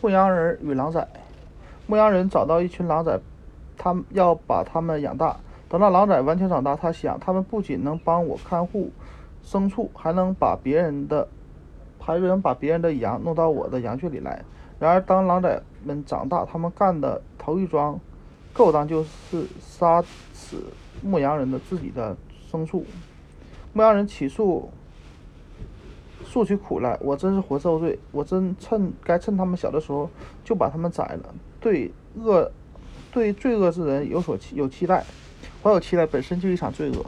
牧羊人与狼崽。牧羊人找到一群狼崽，他们要把他们养大。等到狼崽完全长大，他想，他们不仅能帮我看护牲畜，还能把别人的，还能把别人的羊弄到我的羊圈里来。然而，当狼崽们长大，他们干的头一桩勾当就是杀死牧羊人的自己的牲畜。牧羊人起诉。诉起苦来，我真是活受罪。我真趁该趁他们小的时候就把他们宰了。对恶，对罪恶之人有所期有期待，怀有期待本身就一场罪恶。